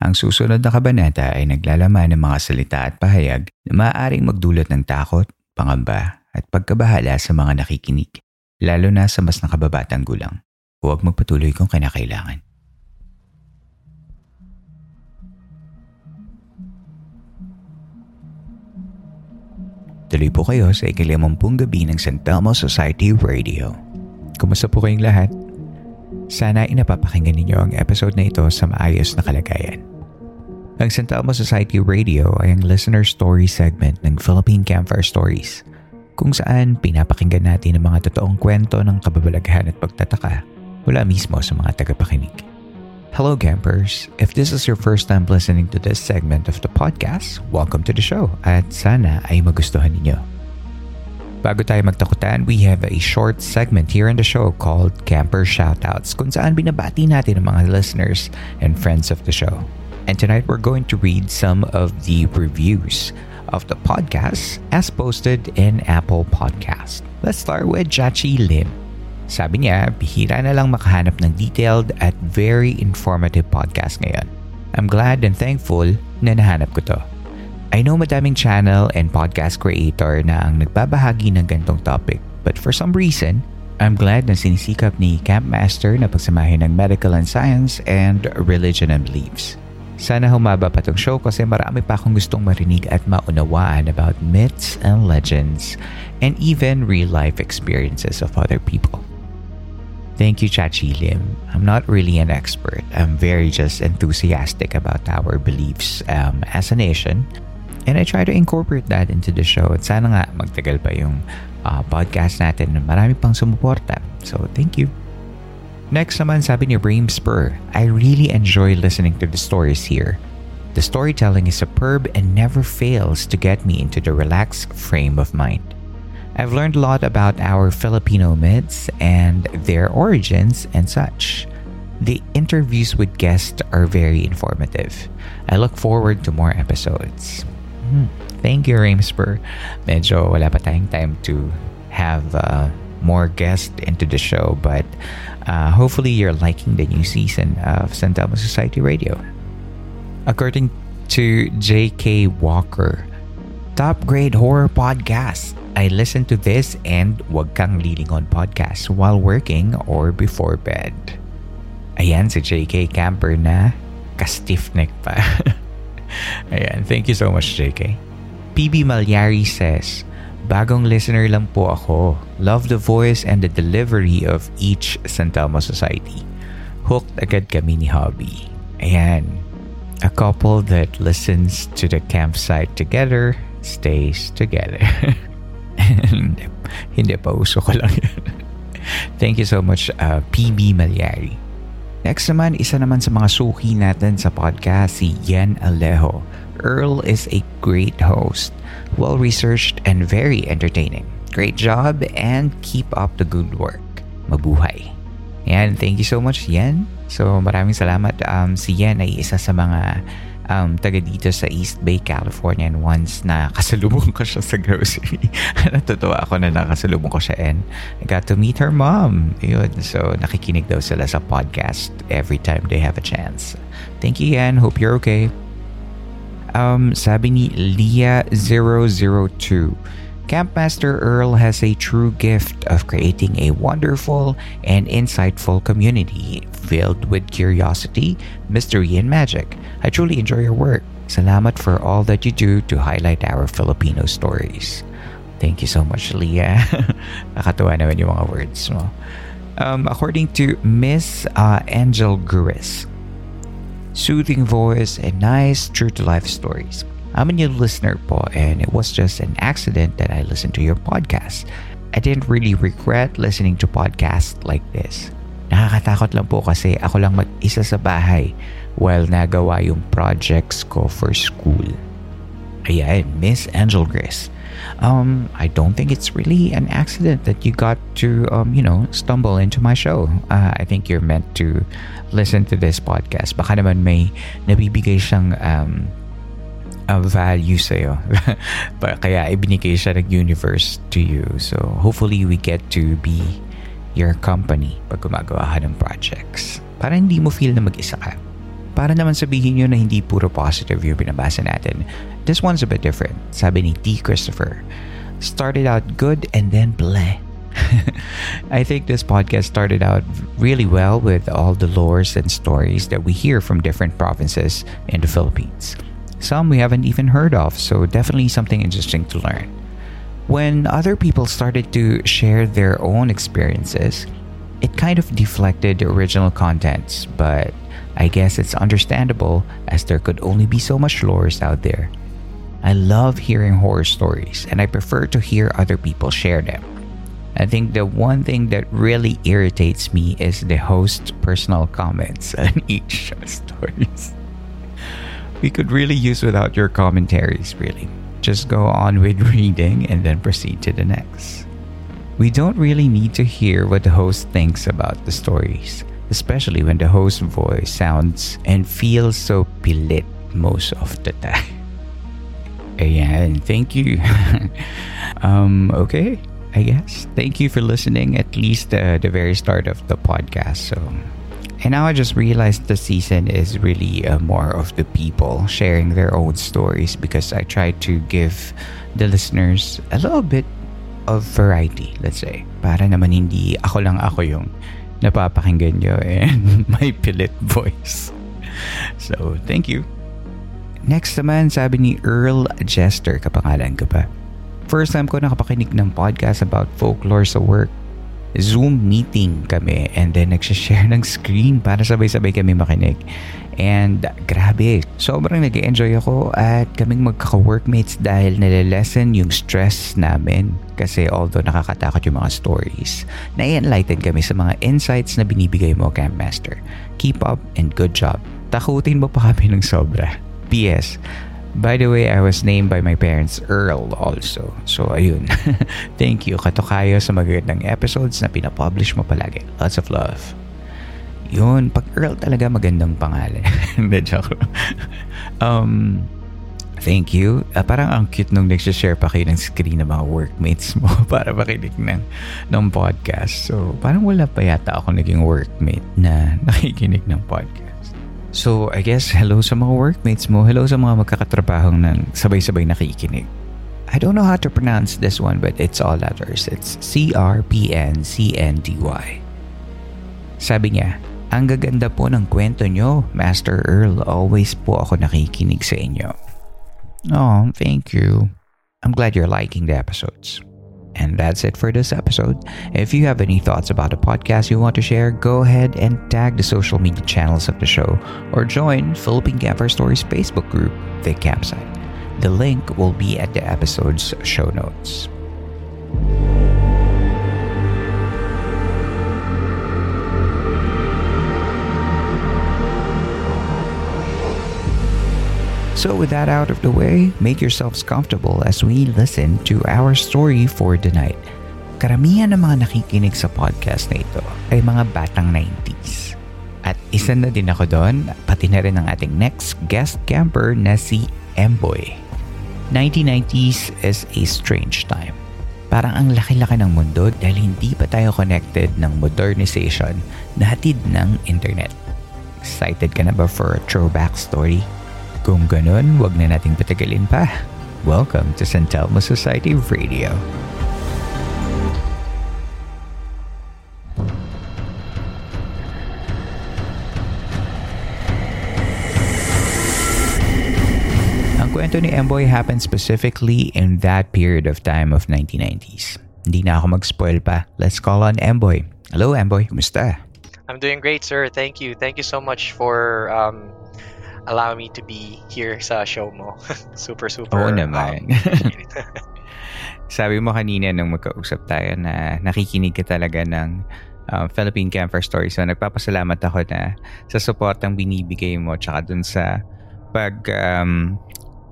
Ang susunod na kabanata ay naglalaman ng mga salita at pahayag na maaaring magdulot ng takot, pangamba at pagkabahala sa mga nakikinig, lalo na sa mas nakababatang gulang. Huwag magpatuloy kung kinakailangan. Tuloy po kayo sa ikalimampung gabi ng San Telmo Society Radio. Kumusta po kayong lahat? Sana inapapakinggan ninyo ang episode na ito sa maayos na kalagayan. Ang San Telmo Society Radio ay ang listener story segment ng Philippine Campfire Stories kung saan pinapakinggan natin ang mga totoong kwento ng kababalaghan at pagtataka mula mismo sa mga tagapakinig. Hello campers! If this is your first time listening to this segment of the podcast, welcome to the show at sana ay magustuhan ninyo. Bago tayo magtakutan, we have a short segment here in the show called Camper Shoutouts kung saan binabati natin ang mga listeners and friends of the show. And tonight we're going to read some of the reviews of the podcast as posted in Apple Podcast. Let's start with Jachi Lim. Sabi niya, bihira na lang makahanap ng detailed at very informative podcast ngayon. I'm glad and thankful na nahanap ko to. I know madaming channel and podcast creator na ang nagbabahagi ng gantong topic but for some reason, I'm glad na sinisikap ni Campmaster na pagsamahin ng medical and science and religion and beliefs. Sana humaba pa tong show kasi marami pa akong gustong marinig at maunawaan about myths and legends and even real-life experiences of other people. Thank you, Chachi Lim. I'm not really an expert. I'm very just enthusiastic about our beliefs um, as a nation And I try to incorporate that into the show. At sana nga magtagal pa yung uh, podcast natin na marami pang sumuporta. So, thank you. Next naman, sabi ni Brain Spur, I really enjoy listening to the stories here. The storytelling is superb and never fails to get me into the relaxed frame of mind. I've learned a lot about our Filipino myths and their origins and such. The interviews with guests are very informative. I look forward to more episodes. Hmm. Thank you, Ramesper. Medyo wala pa tayong time to have uh, more guests into the show, but uh, hopefully you're liking the new season of San Society Radio. According to J.K. Walker, top grade horror podcast. I listen to this and Wag Kang on podcast while working or before bed. Ayan si J.K. Camper na ka-stiff pa. Ayan, thank you so much, JK. PB Malyari says, Bagong listener lang po ako. Love the voice and the delivery of each San Telmo Society. Hooked agad kami ni Hobby. Ayan. A couple that listens to the campsite together stays together. hindi, hindi pa uso ko lang yan. Thank you so much, uh, PB Malyari. Next naman, isa naman sa mga suki natin sa podcast, si Yen Alejo. Earl is a great host, well-researched and very entertaining. Great job and keep up the good work. Mabuhay. Yan, thank you so much, Yen. So maraming salamat. Um, si Yen ay isa sa mga um, taga dito sa East Bay, California and once na kasalubong ko siya sa grocery. Natutuwa ako na nakasalubong ko siya and I got to meet her mom. Yun. So nakikinig daw sila sa podcast every time they have a chance. Thank you, Yan. Hope you're okay. Um, sabi ni Leah002, Campmaster Earl has a true gift of creating a wonderful and insightful community filled with curiosity, mystery, and magic. I truly enjoy your work. Salamat for all that you do to highlight our Filipino stories. Thank you so much, Leah. Nakatuwa naman yung mga words mo. Um, according to Miss uh, Angel Guris, soothing voice and nice true-to-life stories. I'm a new listener po and it was just an accident that I listened to your podcast. I didn't really regret listening to podcasts like this. Nakakatakot lang po kasi ako lang mag-isa sa bahay while nagawa yung projects ko for school. Ayan, Miss Angel Grace. Um, I don't think it's really an accident that you got to, um, you know, stumble into my show. Uh, I think you're meant to listen to this podcast. Baka naman may nabibigay siyang um, a value sa'yo. Kaya ibinigay siya ng universe to you. So, hopefully we get to be your company pag gumagawa ka ng projects. Para hindi mo feel na mag-isa ka. Para naman sabihin nyo na hindi puro positive yung binabasa natin. This one's a bit different. Sabi ni T. Christopher, started out good and then bleh. I think this podcast started out really well with all the lores and stories that we hear from different provinces in the Philippines. Some we haven't even heard of, so definitely something interesting to learn. When other people started to share their own experiences, it kind of deflected the original contents, but I guess it's understandable as there could only be so much lores out there. I love hearing horror stories and I prefer to hear other people share them. I think the one thing that really irritates me is the host's personal comments on each stories. We could really use without your commentaries, really. Just go on with reading and then proceed to the next. We don't really need to hear what the host thinks about the stories especially when the host's voice sounds and feels so pilit most of the time. Ayan, thank you. um, okay, I guess. Thank you for listening at least uh, the very start of the podcast. So, and now I just realized the season is really uh, more of the people sharing their own stories because I try to give the listeners a little bit of variety, let's say. Para naman hindi ako lang ako yung napapakinggan nyo and my pilit voice. So, thank you. Next naman, sabi ni Earl Jester, kapangalan ko pa. First time ko nakapakinig ng podcast about folklore sa work. Zoom meeting kami and then nagsishare ng screen para sabay-sabay kami makinig. And grabe, sobrang nag enjoy ako at kaming magkaka-workmates dahil nalilesen yung stress namin. Kasi although nakakatakot yung mga stories, na-enlighten kami sa mga insights na binibigay mo, Campmaster. Keep up and good job. Takutin mo pa kami ng sobra. P.S. By the way, I was named by my parents Earl also. So, ayun. Thank you, Katokayo, sa magagandang episodes na pinapublish mo palagi. Lots of love. Yun, pag Earl talaga magandang pangalan. Hindi, joke. um, thank you. Uh, parang ang cute nung nagsishare pa kayo ng screen ng mga workmates mo para makinig ng, ng podcast. So, parang wala pa yata ako naging workmate na nakikinig ng podcast. So, I guess hello sa mga workmates mo. Hello sa mga magkakatrabahong ng sabay-sabay nakikinig. I don't know how to pronounce this one but it's all letters. It's C-R-P-N-C-N-D-Y. Sabi niya, ang gaganda po ng kwento nyo, Master Earl. Always po ako nakikinig sa inyo. Oh, thank you. I'm glad you're liking the episodes. And that's it for this episode. If you have any thoughts about the podcast you want to share, go ahead and tag the social media channels of the show or join Philippine Campfire Stories Facebook group, The Campsite. The link will be at the episode's show notes. So, with that out of the way, make yourselves comfortable as we listen to our story for the night. Karamihan ng mga nakikinig sa podcast na ito ay mga batang 90s. At isa na din ako doon, pati na rin ang ating next guest camper na si Emboy. 1990s is a strange time. Parang ang laki-laki ng mundo dahil hindi pa tayo connected ng modernization na hatid ng internet. Excited ka na ba for a throwback story? Kung ganun, wag na nating patagalin pa. Welcome to San Telmo Society Radio. Ang kwento ni Emboy happened specifically in that period of time of 1990s. Hindi na ako mag-spoil pa. Let's call on Emboy. Hello, Emboy. Kumusta? I'm doing great, sir. Thank you. Thank you so much for um, allow me to be here sa show mo. super, super. Oo naman. Um, Sabi mo kanina nung magkausap tayo na nakikinig ka talaga ng uh, Philippine Camper Stories. So nagpapasalamat ako na sa support ang binibigay mo tsaka dun sa pag um,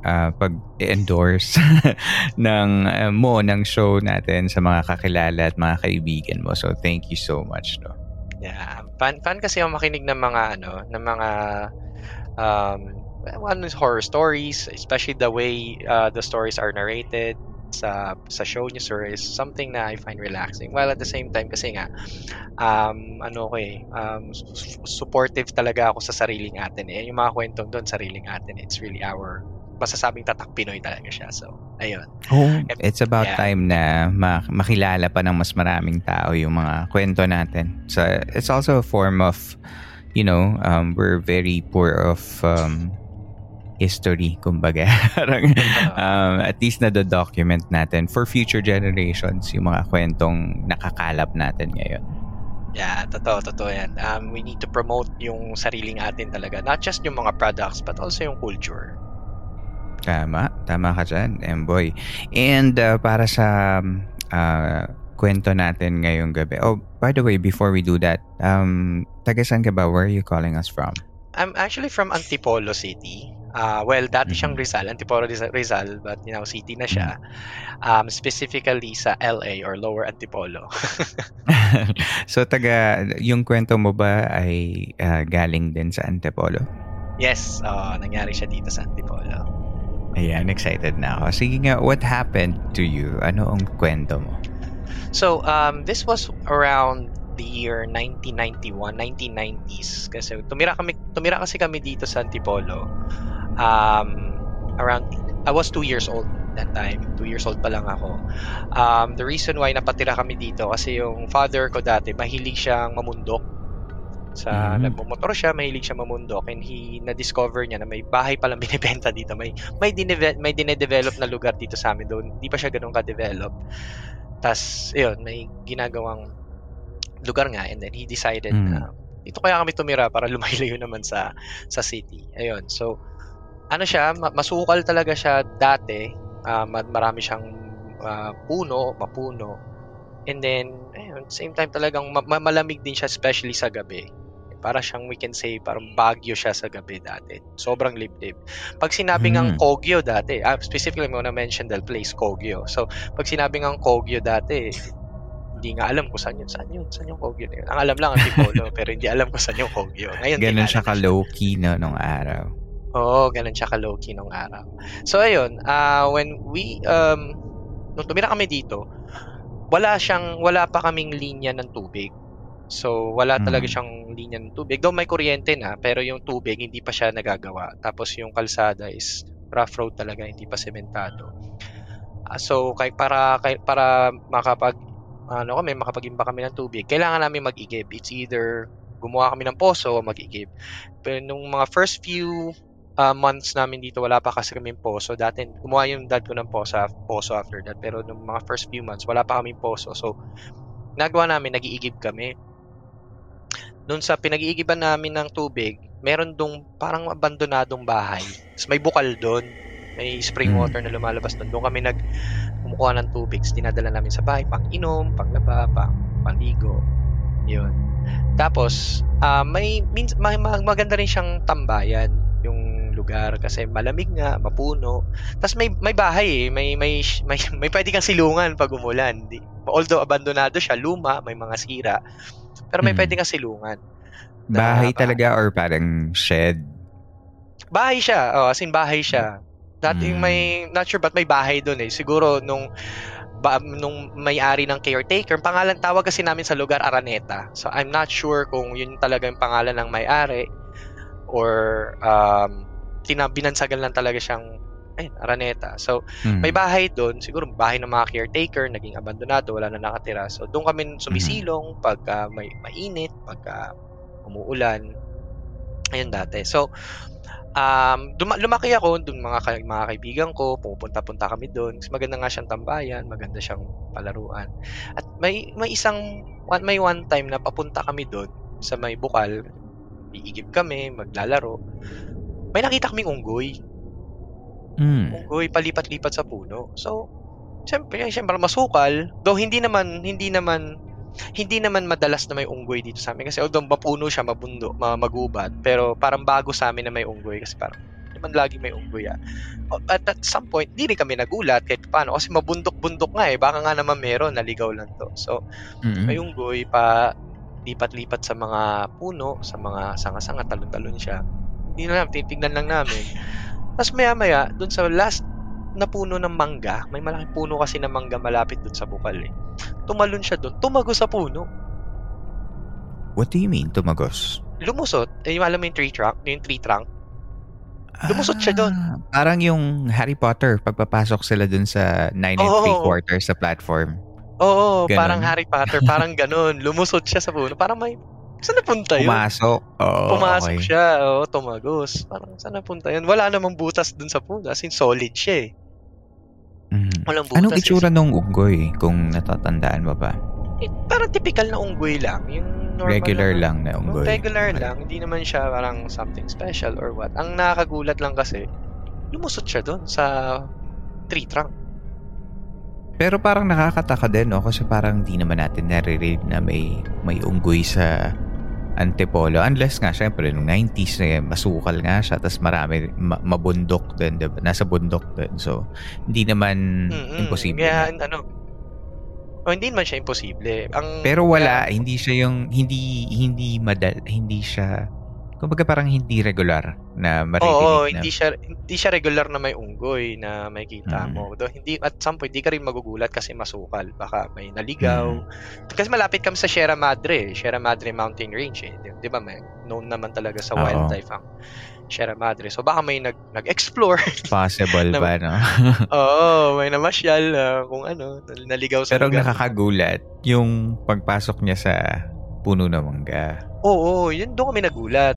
uh, pag-endorse ng uh, mo ng show natin sa mga kakilala at mga kaibigan mo. So thank you so much, no. Yeah, fan fan kasi ako makinig ng mga ano, ng mga um one is horror stories, especially the way uh, the stories are narrated sa sa show niyo sir is something na I find relaxing while at the same time kasi nga um ano ko eh um, supportive talaga ako sa sariling atin eh yung mga kwento doon sariling atin it's really our masasabing tatak Pinoy talaga siya. So, ayun. Oh, it's about yeah. time na makilala pa ng mas maraming tao yung mga kwento natin. So, it's also a form of, you know, um, we're very poor of um, history, kumbaga. um, at least na document natin for future generations yung mga kwentong nakakalap natin ngayon. Yeah, totoo, totoo yan. Um, we need to promote yung sariling atin talaga. Not just yung mga products, but also yung culture. Tama, tama ka dyan, Emboy. And uh, para sa uh, kwento natin ngayong gabi. Oh, by the way, before we do that, um, taga saan ka ba? Where are you calling us from? I'm actually from Antipolo City. Uh, well, dati siyang mm-hmm. Rizal, Antipolo Rizal, but you know, city na siya. Um, specifically sa LA or Lower Antipolo. so, taga, yung kwento mo ba ay uh, galing din sa Antipolo? Yes, uh, nangyari siya dito sa Antipolo. Ayan, excited na ako. Sige nga, what happened to you? Ano ang kwento mo? So, um, this was around the year 1991, 1990s. Kasi tumira kami tumira kasi kami dito sa Antipolo. Um, around I was two years old that time. Two years old pa lang ako. Um, the reason why napatira kami dito kasi yung father ko dati mahilig siyang mamundok. Sa mm-hmm. nagmumotor siya, mahilig siya mamundok and he na-discover niya na may bahay palang binebenta dito. May may dineve- may dine-develop na lugar dito sa amin doon. Hindi pa siya ganoon ka-develop. Tas, yun, may ginagawang lugar nga and then he decided mm. na dito kaya kami tumira para lumayo naman sa sa city. Ayun. So ano siya, masukal talaga siya dati. Uh, marami siyang uh, puno, mapuno. And then, ayun, same time talagang ma- malamig din siya especially sa gabi. Para siyang we can say parang bagyo siya sa gabi dati. Sobrang liblib. Pag sinabing mm. ang Kogyo dati, uh, specifically mo na mention the place Kogyo. So, pag sinabing ang Kogyo dati, hindi nga alam kung saan yun. Saan yun? Saan yung Kogyo na yun? Ang alam lang ang Tipolo, pero hindi alam kung saan yung Kogyo. Ngayon, ganun siya ka-low-key no, nung araw. Oo, ganun siya ka-low-key nung araw. So, ayun, uh, when we, um, nung tumira kami dito, wala siyang, wala pa kaming linya ng tubig. So, wala talaga mm. siyang linya ng tubig. Though may kuryente na, pero yung tubig, hindi pa siya nagagawa. Tapos yung kalsada is rough road talaga, hindi pa sementado. Uh, so, kay, para, kay, para makapag ano kami, makapag-imba kami ng tubig, kailangan namin mag-igib. It's either gumawa kami ng poso o mag-igib. Pero nung mga first few uh, months namin dito, wala pa kasi kami poso. Dati, gumawa yung dad ko ng poso, poso after that. Pero nung mga first few months, wala pa kami poso. So, nagawa namin, nag-iigib kami. Noon sa pinag-iigiban namin ng tubig, meron dong parang abandonadong bahay. Tapos may bukal doon. May spring hmm. water na lumalabas doon. Doon kami nag kumukuha ng tubig. Dinadala namin sa bahay, pang inom, pang laba, pang paligo. Yun. Tapos, uh, may, min, may maganda rin siyang tambayan yung lugar kasi malamig nga, mapuno. Tapos may may bahay eh, may may may, may pwede kang silungan pag umulan. Although abandonado siya, luma, may mga sira. Pero may hmm. pwede kang silungan. Bahay talaga or parang shed? Bahay siya. Oh, as in bahay siya. Dati mm. may, not sure but may bahay doon eh. Siguro nung ba, nung may-ari ng caretaker, pangalan tawag kasi namin sa lugar Araneta. So I'm not sure kung yun talaga yung pangalan ng may-ari or um, tinabinansagal lang talaga siyang ayun, Araneta. So, mm. may bahay doon, siguro bahay ng mga caretaker, naging abandonado, wala na nakatira. So, doon kami sumisilong mm. pag uh, may mainit, pag uh, umuulan. Ayun dati. So, um, dum- lumaki ako doon mga ka- mga kaibigan ko, pupunta-punta kami doon. Kasi maganda nga siyang tambayan, maganda siyang palaruan. At may may isang one, may one time na papunta kami doon sa may bukal, iigib kami, maglalaro. May nakita kaming unggoy. Mm. Unggoy palipat-lipat sa puno. So, syempre, syempre masukal, though hindi naman hindi naman hindi naman madalas na may unggoy dito sa amin kasi although mapuno siya, mabundo, magubat, pero parang bago sa amin na may unggoy kasi parang naman lagi may unggoy ah? At at some point, di rin kami nagulat kahit paano kasi mabundok-bundok nga eh. Baka nga naman meron, naligaw lang to. So, Mm-mm. may unggoy pa lipat-lipat sa mga puno, sa mga sanga-sanga, talon-talon siya. Hindi na namin, titignan lang namin. Tapos maya-maya, dun sa last na puno ng mangga, may malaking puno kasi ng mangga malapit dun sa bukal eh. Tumalon siya dun, tumago sa puno. What do you mean, tumagos? Lumusot, eh, yung alam mo yung tree trunk, yung tree trunk, Lumusot siya dun. Ah, Parang yung Harry Potter, pagpapasok sila dun sa 9 and Oo. 3 quarters sa platform. Oo, Ganon. parang Harry Potter, parang ganun. Lumusot siya sa puno. Parang may, saan napunta yun? Pumasok. Oo, Pumasok okay. siya, oo, tumagos. Parang saan napunta yun? Wala namang butas dun sa puno. As in, solid siya eh. Mhm. Walang butas. Anong eh. itsura nung unggoy, kung natatandaan mo ba? Eh, parang typical na unggoy lang. Yung normal Regular na, lang na Oh, unggoy. Regular Okay. lang. Hindi naman siya parang something special or what. Ang nakakagulat lang kasi, lumusot siya doon sa tree trunk. Pero parang nakakataka din, no? Kasi parang di naman natin naririnig na may, may unggoy sa Antipolo. Unless nga, syempre, nung 90s na yan, masukal nga siya, tapos marami, ma- mabundok din, diba? Nasa bundok din. So, hindi naman Mm-mm. imposible. Kaya, na. ano, oh, hindi naman siya imposible. Ang, Pero wala, kaya- hindi siya yung, hindi, hindi madal, hindi siya, kumbaga parang hindi regular na maririnig Oo, na. hindi siya hindi siya regular na may unggoy na makikita Mm. mo. Though hindi at some point di ka rin magugulat kasi masukal. Baka may naligaw. Mm. Kasi malapit kami sa Sierra Madre, eh. Sierra Madre Mountain Range eh. Di, ba may known naman talaga sa wildlife ang Sierra Madre. So baka may nag nag-explore. Possible Na- ba, no? Oo, may namasyal ah, kung ano, naligaw sa Pero lugar. nakakagulat, yung pagpasok niya sa puno ng mangga. Oo, yun doon kami nagulat.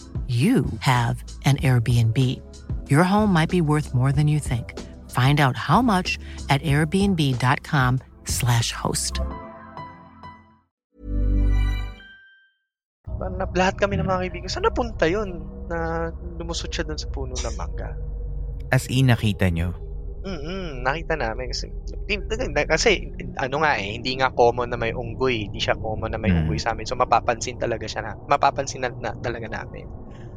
you have an Airbnb. Your home might be worth more than you think. Find out how much at airbnb.com/slash host. Parang lahat kami ng mga kaibigan, saan napunta yun na lumusot siya doon sa puno ng mangga? As in, nakita nyo. Mm nakita namin kasi kasi ano nga eh hindi nga common na may unggoy hindi siya common na may Mm. unggoy sa amin so mapapansin talaga siya na mapapansin na, na talaga namin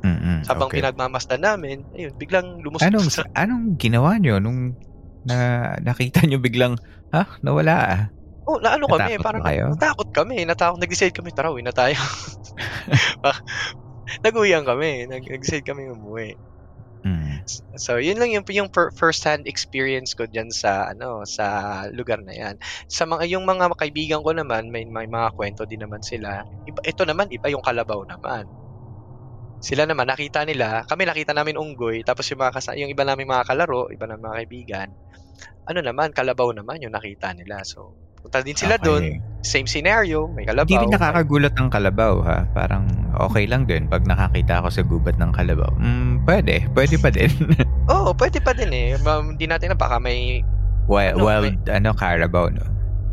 Mm-mm, habang okay. pinagmamasdan namin ayun biglang lumusot Anong, sa anong ginawa nyo nung na, nakita nyo biglang, ha? Nawala ah. oh na ano kami Natakot parang kayo? natakot kami natakot nag-decide kami tara uwi na tayo naguyang kami nag- nag-decide kami umuwi Mm. So, yun lang yung, yung first-hand experience ko dyan sa, ano, sa lugar na yan. Sa mga, yung mga kaibigan ko naman, may, may mga kwento din naman sila. Iba, ito naman, iba yung kalabaw naman. Sila naman, nakita nila, kami nakita namin unggoy, tapos yung, mga kasa- yung iba namin mga kalaro, iba na mga kaibigan, ano naman, kalabaw naman yung nakita nila. So, punta din sila Okay. doon, same scenario, may kalabaw. Hindi rin nakakagulat ng kalabaw ha. Parang okay lang din pag nakakita ako sa gubat ng kalabaw. Mm, pwede. Pwede pa din. Oo, oh, pwede pa din eh. Hindi natin na baka may wild, Ano, wild ano, carabao, no?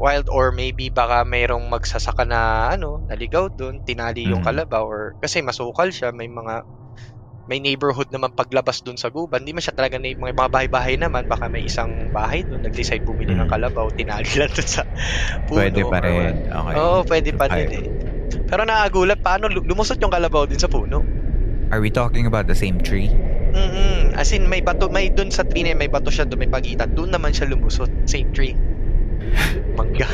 wild or maybe baka mayroong magsasaka na ano, naligaw doon, tinali yung Mm. kalabaw or kasi masukal siya, may mga may neighborhood naman paglabas doon sa guban. Hindi man siya talaga na mga mga bahay-bahay naman, baka may isang bahay doon nag-decide bumili ng Mm. kalabaw, tinali lang doon sa puno. Pwede pa rin. Okay. Oo, pwede pa din eh. Pero nakakagulat, paano lu- lumusot yung kalabaw din sa puno? Are we talking about the same tree? mm As in, may bato, may doon sa tree na yun, may bato siya doon, may pagitan. Doon naman siya lumusot. Same tree. Mangga.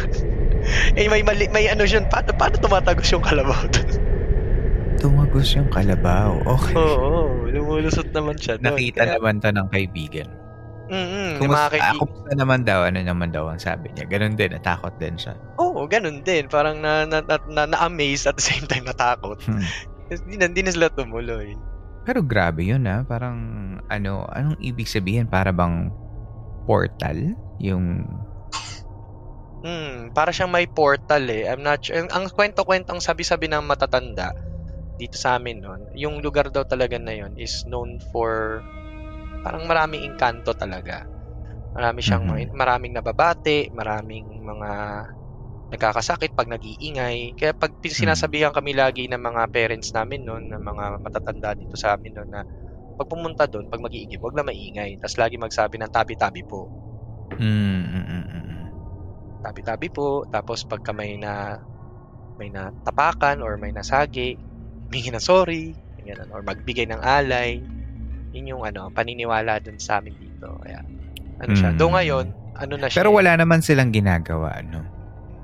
eh, may mali, may ano siya, paano, paano tumatagos yung kalabaw doon? Tumagos yung kalabaw. Okay. Oo, lumulusot naman siya. doon. Nakita Kaya- naman to ng kaibigan. Mm-mm, Kumusta, mga kaibigan. kumusta naman daw? Ano naman daw ang sabi niya? Ganun din, natakot din siya. Oo, ganun din. Parang na, na, na, na, na-amaze at the same time natakot. Hmm. Hindi na, hindi na sila tumuloy. Pero grabe yun ah. Parang ano, anong ibig sabihin? Para bang portal? Yung... Hmm, para siyang may portal eh. I'm not sure. Ang, ang kwento-kwento, ang sabi-sabi ng matatanda dito sa amin noon, yung lugar daw talaga na yon is known for parang maraming engkanto talaga. Marami siyang Mhm. mga- maraming nababate, maraming mga nagkakasakit pag nag-iingay. Kaya pag pin- sinasabihan kami lagi ng mga parents namin noon, ng mga matatanda dito sa amin noon na pag pumunta doon, pag mag-iigib, wag na maingay. Tapos lagi magsabi ng tabi-tabi po. Mm, mm, mm, mm, mm. tabi-tabi po. Tapos pagka may na may natapakan or may nasagi, humingi ng sorry, ganyan, or magbigay ng alay. Yun yung ano, paniniwala dun sa amin dito. Kaya, ano siya. Mm. Do ngayon, ano na siya. Pero wala naman silang ginagawa, ano?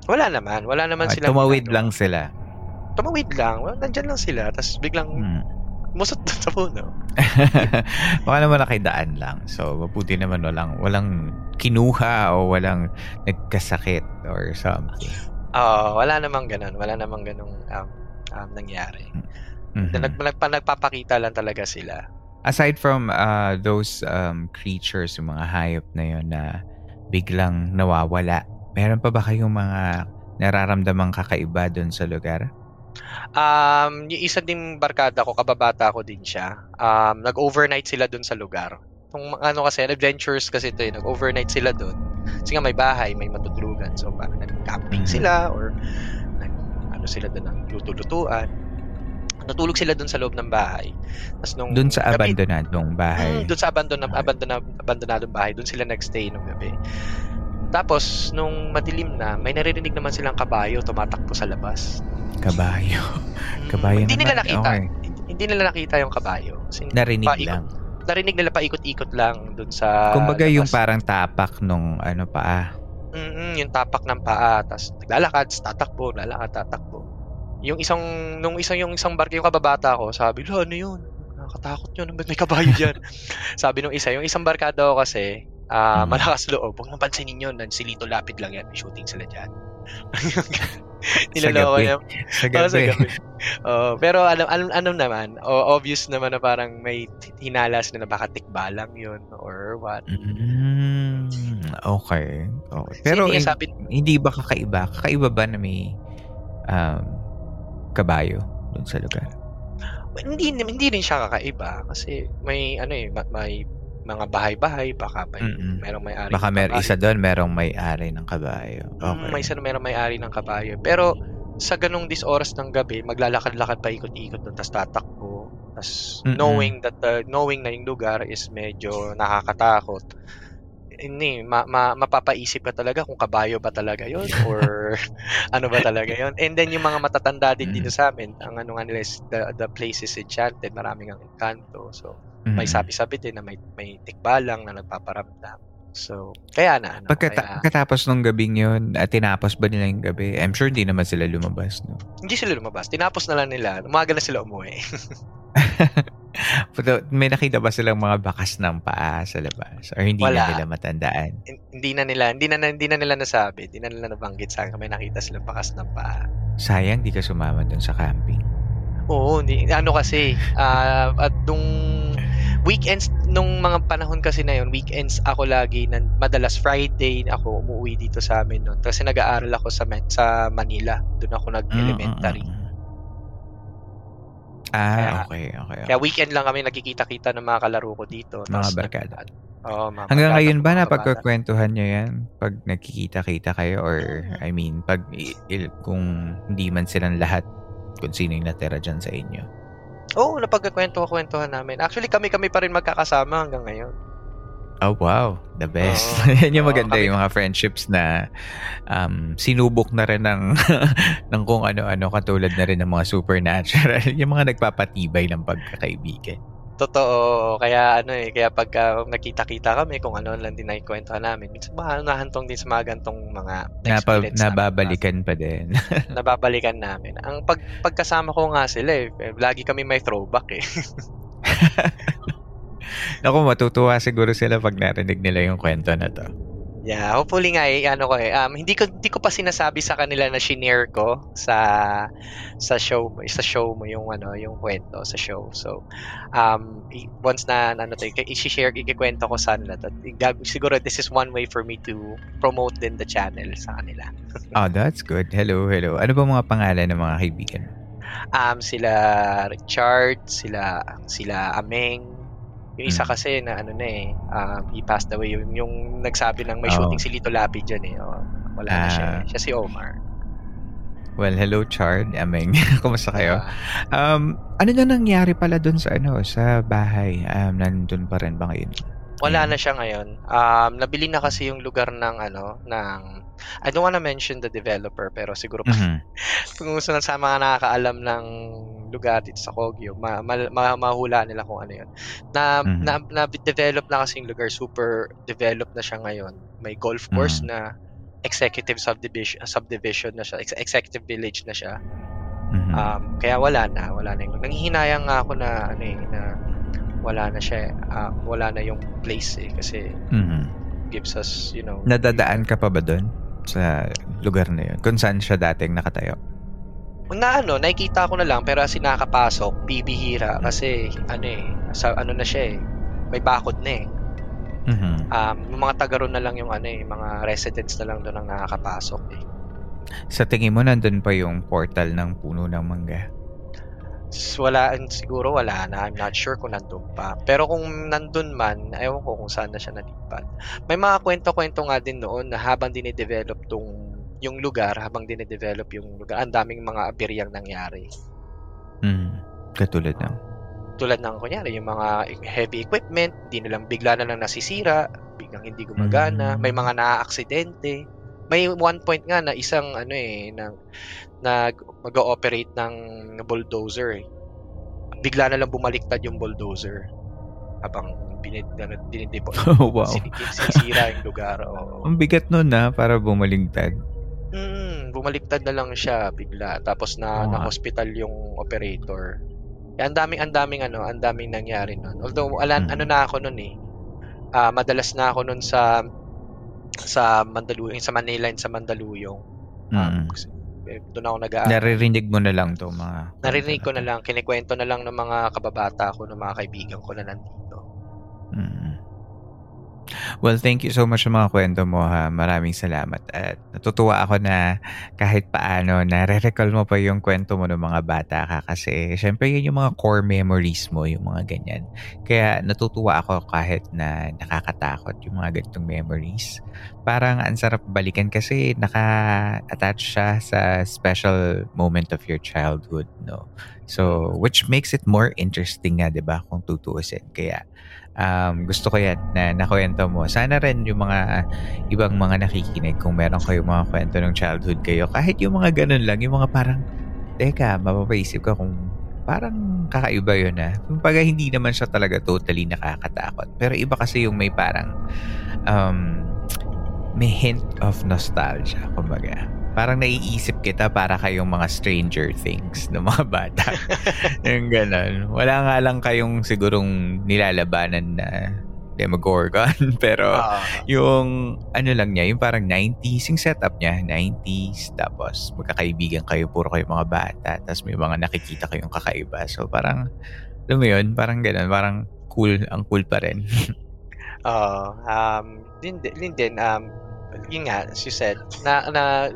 Wala naman. Wala naman Ah, sila. tumawid lang sila. Tumawid lang. Well, nandyan lang sila. Tapos biglang Hmm. musot sa puno. Baka naman nakidaan lang. So, mabuti naman walang, walang kinuha o walang nagkasakit or something. Oo, wala namang ganun. Wala namang ganung um, um, nangyari. Mhm. Nag, nagpa- nagpapakita lang talaga sila. Aside from uh, those um, creatures, yung mga hayop na yun na biglang nawawala, meron pa ba kayong mga nararamdamang kakaiba doon sa lugar? Um, yung isa ding barkada ko, kababata ko din siya. Um, nag-overnight sila dun sa lugar. Kung ano kasi, adventures kasi ito eh. Nag-overnight sila dun. Kasi nga may bahay, may matutulugan. So, parang nag-camping Mhm. sila or ano sila dun, ng luto-lutuan. Natulog sila dun sa loob ng bahay. Tapos nung Doon sa gabi- abandonadong bahay. Mm, doon sa abandon abandon abandonadong bahay, doon sila nagstay nung gabi. Tapos nung madilim na, may naririnig naman silang kabayo tumatakbo sa labas. Kabayo. Mm, Kabayo hindi nila nakita. okay. Hindi, nila nakita yung kabayo. Kasi Narinig paikot- lang. Narinig nila paikot-ikot lang doon sa Kumbaga yung labas. parang tapak nung ano pa Mm, yung tapak ng paa, tapos naglalakad, tatakbo, lalakad, tatakbo. Yung isang nung isang yung isang barko yung kababata ko, sabi, "Lo, ano 'yun? Nakakatakot 'yun, ba't may kabayo diyan?" sabi nung isa, yung isang barkada ko kasi, Mhm. malakas loob. Huwag nang pansinin 'yun, silito lapit lang 'yan, may shooting sila diyan. gabi. niya. Sa Oo, sa gabi. gabi. Oo, pero alam alam ano naman, o- obvious naman na parang may hinalas na baka tikba lang 'yun or what. Mm, okay. okay. Pero hindi sabi, hindi ba kakaiba? Kakaiba ba na may um, kabayo doon sa lugar? hindi hindi rin siya kakaiba kasi may ano eh ma- may mga bahay-bahay baka may Mm-mm. merong may-ari Baka mer kabayo. isa doon merong may-ari ng kabayo. Mm, Okay. may isa na merong may-ari ng kabayo pero sa ganong dis oras ng gabi maglalakad-lakad pa ikot-ikot doon tapos tatakbo tapos Mm-mm. knowing that the, knowing na yung lugar is medyo nakakatakot hindi ma, ma, mapapaisip ka talaga kung kabayo ba talaga yon or ano ba talaga yon and then yung mga matatanda din dito Mm. sa amin ang ano nga nila is the, the place is enchanted maraming ang encanto so may Mm. sabi-sabi din na may may tikbalang na nagpaparamdam. So, kaya na ano. Pagkata- kaya, pagkatapos nung gabing yun, at tinapos ba nila yung gabi? I'm sure di naman sila lumabas, no? hindi sila lumabas. Tinapos na lang nila. Umaga na sila umuwi. Pero may nakita ba silang mga bakas ng paa sa labas? Or hindi Wala. na nila matandaan? hindi na nila, hindi na hindi na nila nasabi. Hindi na nila nabanggit sa akin. May nakita silang bakas ng paa. Sayang di ka sumama dun sa camping. Oo, hindi, ano kasi, ah, at nung weekends, nung mga panahon kasi na yun, weekends ako lagi, nan, madalas Friday ako umuwi dito sa amin noon. Kasi nag-aaral ako sa, sa Manila. Doon ako nag-elementary. Mm, mm, mm. Ah, Kaya- okay, okay. Kaya okay. weekend lang kami nagkikita-kita ng mga kalaro ko dito. Mga barkada. Oo, mga Hanggang ngayon ba mga na kabata. pagkakwentuhan nyo yan? Pag nagkikita-kita kayo? Or, I mean, pag il- kung hindi man silang lahat, kung sino yung natira dyan sa inyo. Oo, napagkakwento-kwentuhan namin. Actually, kami-kami pa rin magkakasama hanggang ngayon. Oh, wow. The best. Oo. Yan yung maganda, kami- yung mga friendships na um, sinubok na rin ng, ng kung ano-ano, katulad na rin ng mga supernatural. yung mga nagpapatibay ng pagkakaibigan. Totoo. Kaya ano eh, kaya pagka nakita-kita kami kung ano lang din nakikwento namin, minsan ba nahantong din sa mga gantong mga Napa, experience namin. nababalikan pa din. nababalikan namin. Ang pag, pagkasama ko nga sila eh, lagi kami may throwback eh. Naku, matutuwa siguro sila pag narinig nila yung kwento na to. Yeah, hopefully nga eh, ano ko eh, um, hindi ko hindi ko pa sinasabi sa kanila na shinare ko sa sa show mo, sa show mo yung ano, yung kwento sa show. So, um once na ano to, i-share, ikikwento ko sa gag- siguro this is one way for me to promote din the channel sa kanila. Oh, that's good. Hello, hello. Ano ba mga pangalan ng mga kaibigan? Um sila Richard, sila sila Ameng, yung isa Mm. kasi na ano na eh, um, he passed away yung, yung nagsabi ng may Oh. shooting si Lito Lapid dyan eh. Oh, wala na siya. Ah. eh. Siya si Omar. Well, hello Chard, Ameng. Kumusta kayo? Ah, Um, ano na nangyari pala doon sa ano, sa bahay? Um, nandun pa rin ba ngayon? Wala Ayan. na siya ngayon. Um, nabili na kasi yung lugar ng ano, ng I don't wanna mention the developer pero siguro Mhm. kung gusto na sa mga nakakaalam ng lugar dito sa Kogyo, ma, ma, ma- mahula nila kung ano yun. Na, Mhm. na, na-develop na kasi yung lugar, super developed na siya ngayon. May golf course Mhm. na executive subdivision subdivision na siya, ex- executive village na siya. Mhm. Um, kaya wala na, wala na yung Nanghihinayang nga ako na ano eh, na wala na siya. Ah, wala na yung place eh kasi Mhm. gives us, you know, Nadadaan ka pa ba doon sa lugar na yun? Kung saan siya dating nakatayo? na ano, nakikita ko na lang pero as nakakapasok, bibihira kasi ano eh, sa ano na siya eh, may bakod na eh. Mhm. Um, yung mga taga na lang yung ano eh, mga residents na lang doon ang nakakapasok eh. Sa tingin mo, nandun pa yung portal ng puno ng mangga? Wala, siguro wala na. I'm not sure kung nandun pa. Pero kung nandun man, ewan ko kung saan na siya nalipat. May mga kwento-kwento nga din noon na habang dinidevelop tong yung lugar, habang dinidevelop yung lugar, ang daming mga abiryang nangyari. Mhm. Katulad ng... tulad ng kunyari yung mga heavy equipment, hindi na lang bigla na lang nasisira, biglang hindi gumagana, Mm. may mga naaaksidente. May one point nga na isang ano eh nang nag mag-ooperate ng bulldozer eh. Bigla na lang bumaliktad yung bulldozer habang binid ano, dinidipo. Oh, wow. sin- sinisira yung lugar. Oo. Ang bigat nun na para bumaligtad. Mm, bumaliktad na lang siya bigla tapos na Oo na nga. hospital yung operator. Kaya ang daming ang daming ano, ang daming nangyari noon. Although alan, Mm. ano na ako noon eh. Ah, madalas na ako noon sa sa Mandaluyong, sa Manila and sa Mandaluyong. Um, Mhm. eh, doon ako nag Naririnig mo na lang to mga... Narinig ko na lang, kinikwento na lang ng mga kababata ko, ng mga kaibigan ko na nandito. Mm. Well, thank you so much sa mga kwento mo ha. Maraming salamat. At natutuwa ako na kahit paano nare-recall mo pa yung kwento mo ng mga bata ka kasi syempre yun yung mga core memories mo, yung mga ganyan. Kaya natutuwa ako kahit na nakakatakot yung mga ganitong memories. Parang ang sarap balikan kasi naka-attach siya sa special moment of your childhood, no? So, which makes it more interesting nga, di ba, kung tutuusin. Kaya, um, gusto ko yan na nakwento mo. Sana rin yung mga ibang mga nakikinig kung meron kayo mga kwento ng childhood kayo. Kahit yung mga ganun lang, yung mga parang, teka, mapapaisip ka kung parang kakaiba yun na. Kumbaga, hindi naman siya talaga totally nakakatakot. Pero iba kasi yung may parang, um, may hint of nostalgia, kumbaga. Parang naiisip kita para kayong mga Stranger Things ng mga bata. yung ganon. Wala nga lang kayong sigurong nilalabanan na Demogorgon. Pero Ah, yung ano lang niya, yung parang 90s, yung setup niya, 90s. Tapos magkakaibigan kayo, puro kayo mga bata. Tapos may mga nakikita kayong kakaiba. So parang, alam mo yun, parang ganon. Parang cool, ang cool pa rin. Oo. um, din, din, din, um, yun nga, as you said, na, na,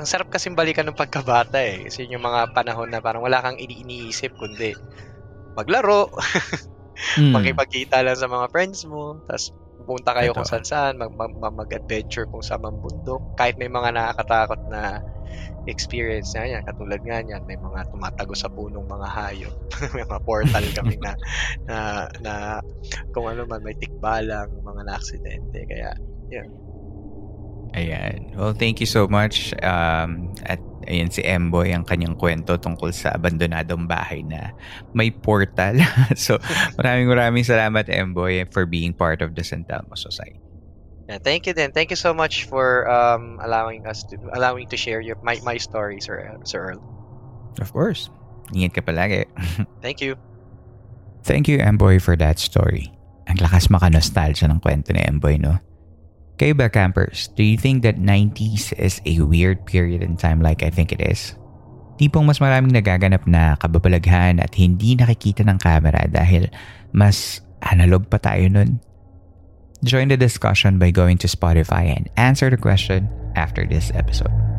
ang sarap kasing balikan ng pagkabata eh. Kasi yun yung mga panahon na parang wala kang ini iniisip kundi maglaro, Mm. makipagkita lang sa mga friends mo, tapos pupunta kayo kung Totoo. saan saan, mag, mag, mag- mag-adventure kung saan mang bundok. Kahit may mga nakakatakot na experience na yan, katulad nga niyan, may mga tumatago sa punong mga hayop. may mga portal kami na, na, na kung ano man, may tikbalang, mga na-aksidente. Kaya, yun. Ayan. Well, thank you so much. Um, at ayan si Emboy ang kanyang kwento tungkol sa abandonadong bahay na may portal. so, maraming maraming salamat Emboy for being part of the San Telmo Society. Yeah, thank you then. Thank you so much for um, allowing us to allowing to share your my, my story, Sir Sir Earl. Of course. Ingat ka palagi. thank you. Thank you, Emboy, for that story. Ang lakas maka-nostalgia ng kwento ni Emboy, no? Kayo ba, campers, do you think that 90s is a weird period in time like I think it is? Tipong mas maraming nagaganap na kababalaghan at hindi nakikita ng camera dahil mas analog pa tayo nun. Join the discussion by going to Spotify and answer the question after this episode.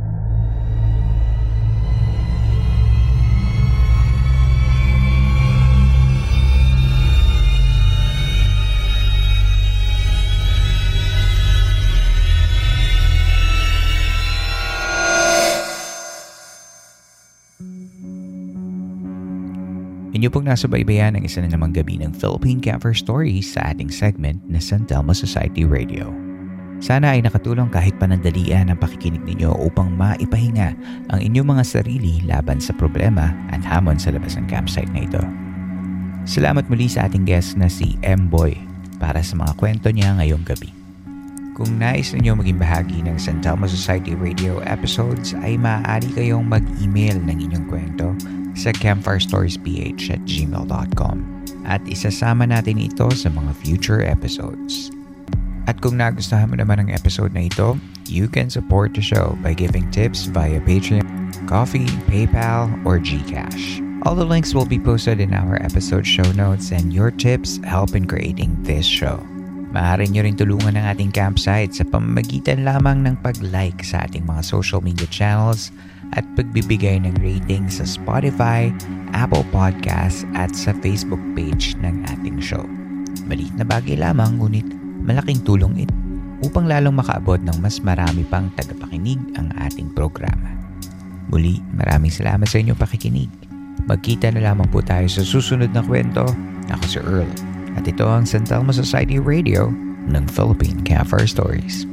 Inyo pong nasa baybayan ang isa na namang gabi ng Philippine Camper Stories sa ating segment na San Telmo Society Radio. Sana ay nakatulong kahit panandalian ang pakikinig ninyo upang maipahinga ang inyong mga sarili laban sa problema at hamon sa labas ng campsite na ito. Salamat muli sa ating guest na si M. Boy para sa mga kwento niya ngayong gabi. Kung nais ninyo maging bahagi ng San Telmo Society Radio episodes ay maaari kayong mag-email ng inyong kwento sa campfirestoriesph at gmail.com at isasama natin ito sa mga future episodes. At kung nagustuhan mo naman ang episode na ito, you can support the show by giving tips via Patreon, Coffee, PayPal, or GCash. All the links will be posted in our episode show notes and your tips help in creating this show. Maaari nyo rin tulungan ng ating campsite sa pamamagitan lamang ng pag-like sa ating mga social media channels at pagbibigay ng rating sa Spotify, Apple Podcasts at sa Facebook page ng ating show. Maliit na bagay lamang ngunit malaking tulong ito upang lalong makaabot ng mas marami pang tagapakinig ang ating programa. Muli, maraming salamat sa inyong pakikinig. Magkita na lamang po tayo sa susunod na kwento. Ako si Earl at ito ang San Telmo Society Radio ng Philippine Campfire Stories.